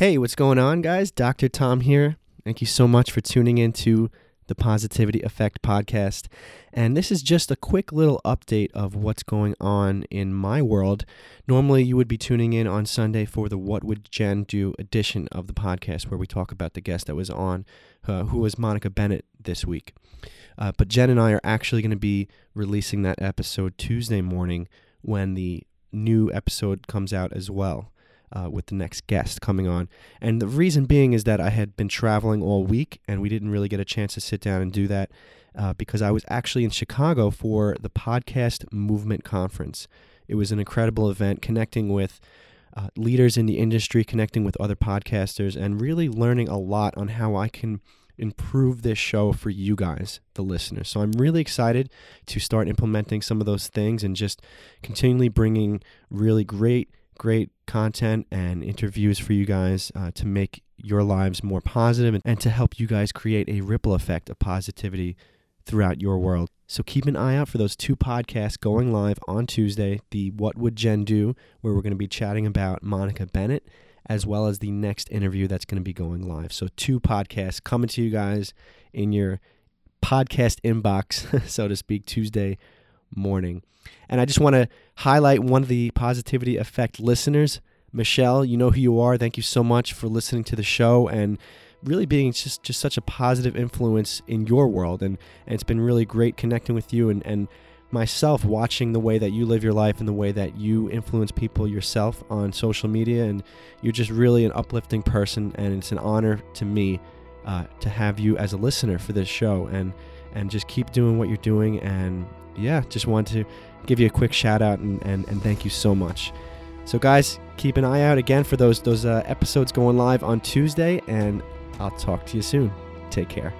Hey, what's going on, guys? Dr. Tom here. Thank you so much for tuning in to the Positivity Effect podcast. And this is just a quick little update of what's going on in my world. Normally, you would be tuning in on Sunday for the What Would Jen Do edition of the podcast, where we talk about the guest that was on, uh, who was Monica Bennett this week. Uh, but Jen and I are actually going to be releasing that episode Tuesday morning when the new episode comes out as well uh, with the next guest coming on. And the reason being is that I had been traveling all week and we didn't really get a chance to sit down and do that uh, because I was actually in Chicago for the Podcast Movement Conference. It was an incredible event connecting with uh, leaders in the industry, connecting with other podcasters, and really learning a lot on how I can improve this show for you guys, the listeners. So I'm really excited to start implementing some of those things and just continually bringing really great great content and interviews for you guys uh, to make your lives more positive and, and to help you guys create a ripple effect of positivity throughout your world. So keep an eye out for those two podcasts going live on Tuesday the What Would Jen Do, where we're going to be chatting about Monica Bennett, as well as the next interview that's going to be going live. So, two podcasts coming to you guys in your podcast inbox, so to speak, Tuesday morning. And I just want to highlight one of the Positivity Effect listeners, Michelle. You know who you are. Thank you so much for listening to the show and really being just, just such a positive influence in your world. And, and it's been really great connecting with you and, and myself watching the way that you live your life and the way that you influence people yourself on social media. And you're just really an uplifting person. And it's an honor to me uh, to have you as a listener for this show. And, and just keep doing what you're doing and yeah, just want to give you a quick shout out and, and, and thank you so much. So, guys, keep an eye out again for those those uh, episodes going live on Tuesday, and I'll talk to you soon. Take care.